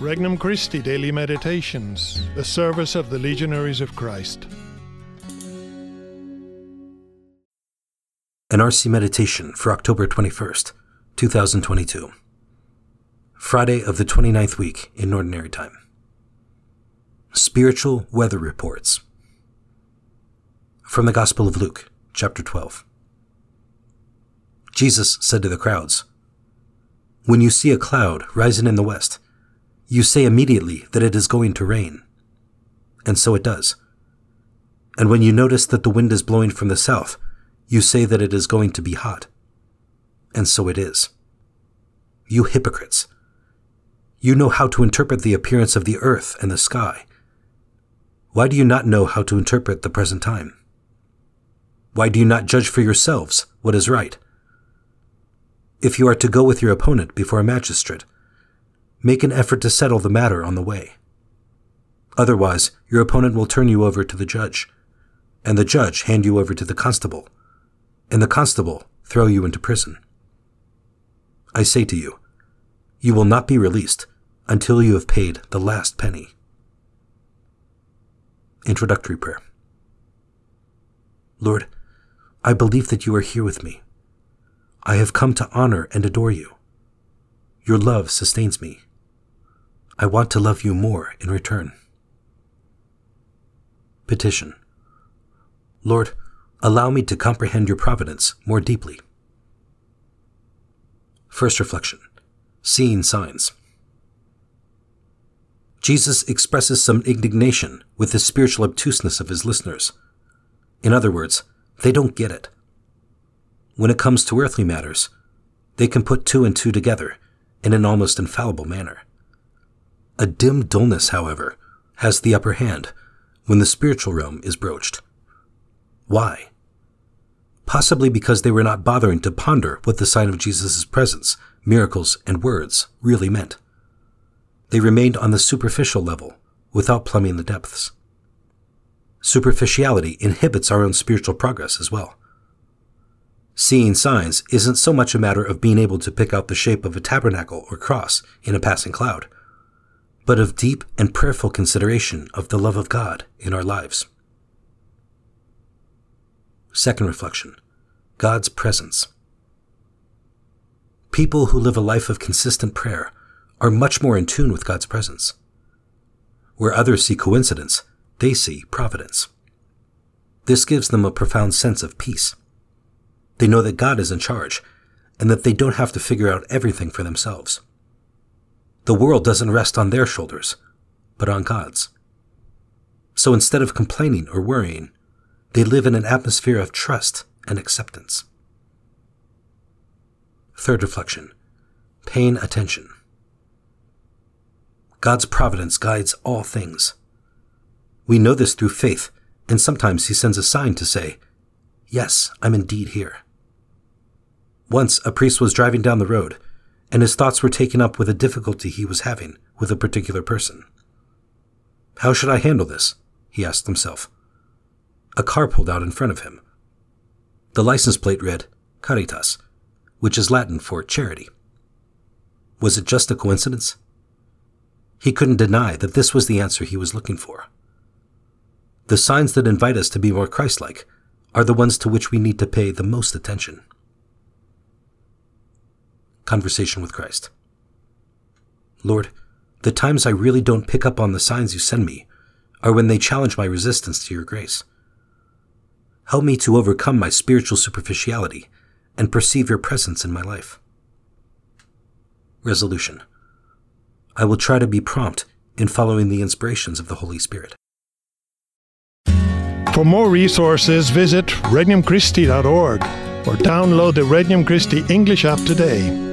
Regnum Christi Daily Meditations, the service of the Legionaries of Christ. An RC Meditation for October 21st, 2022. Friday of the 29th week in Ordinary Time. Spiritual Weather Reports. From the Gospel of Luke, chapter 12. Jesus said to the crowds, When you see a cloud rising in the west, you say immediately that it is going to rain. And so it does. And when you notice that the wind is blowing from the south, you say that it is going to be hot. And so it is. You hypocrites! You know how to interpret the appearance of the earth and the sky. Why do you not know how to interpret the present time? Why do you not judge for yourselves what is right? If you are to go with your opponent before a magistrate, make an effort to settle the matter on the way. Otherwise, your opponent will turn you over to the judge, and the judge hand you over to the constable, and the constable throw you into prison. I say to you, you will not be released until you have paid the last penny. Introductory Prayer Lord, I believe that you are here with me. I have come to honor and adore you. Your love sustains me. I want to love you more in return. Petition Lord, allow me to comprehend your providence more deeply. First reflection Seeing signs. Jesus expresses some indignation with the spiritual obtuseness of his listeners. In other words, they don't get it. When it comes to earthly matters, they can put two and two together in an almost infallible manner. A dim dullness, however, has the upper hand when the spiritual realm is broached. Why? Possibly because they were not bothering to ponder what the sign of Jesus' presence, miracles, and words really meant. They remained on the superficial level without plumbing the depths. Superficiality inhibits our own spiritual progress as well. Seeing signs isn't so much a matter of being able to pick out the shape of a tabernacle or cross in a passing cloud but of deep and prayerful consideration of the love of God in our lives. Second reflection God's presence. People who live a life of consistent prayer are much more in tune with God's presence. Where others see coincidence, they see providence. This gives them a profound sense of peace. They know that God is in charge and that they don't have to figure out everything for themselves. The world doesn't rest on their shoulders, but on God's. So instead of complaining or worrying, they live in an atmosphere of trust and acceptance. Third reflection paying attention. God's providence guides all things. We know this through faith, and sometimes He sends a sign to say, Yes, I'm indeed here. Once a priest was driving down the road and his thoughts were taken up with a difficulty he was having with a particular person. How should I handle this? he asked himself. A car pulled out in front of him. The license plate read Caritas, which is Latin for charity. Was it just a coincidence? He couldn't deny that this was the answer he was looking for. The signs that invite us to be more Christ like are the ones to which we need to pay the most attention. Conversation with Christ. Lord, the times I really don't pick up on the signs you send me are when they challenge my resistance to your grace. Help me to overcome my spiritual superficiality and perceive your presence in my life. Resolution I will try to be prompt in following the inspirations of the Holy Spirit. For more resources, visit regnumchristi.org or download the Regnum Christi English app today.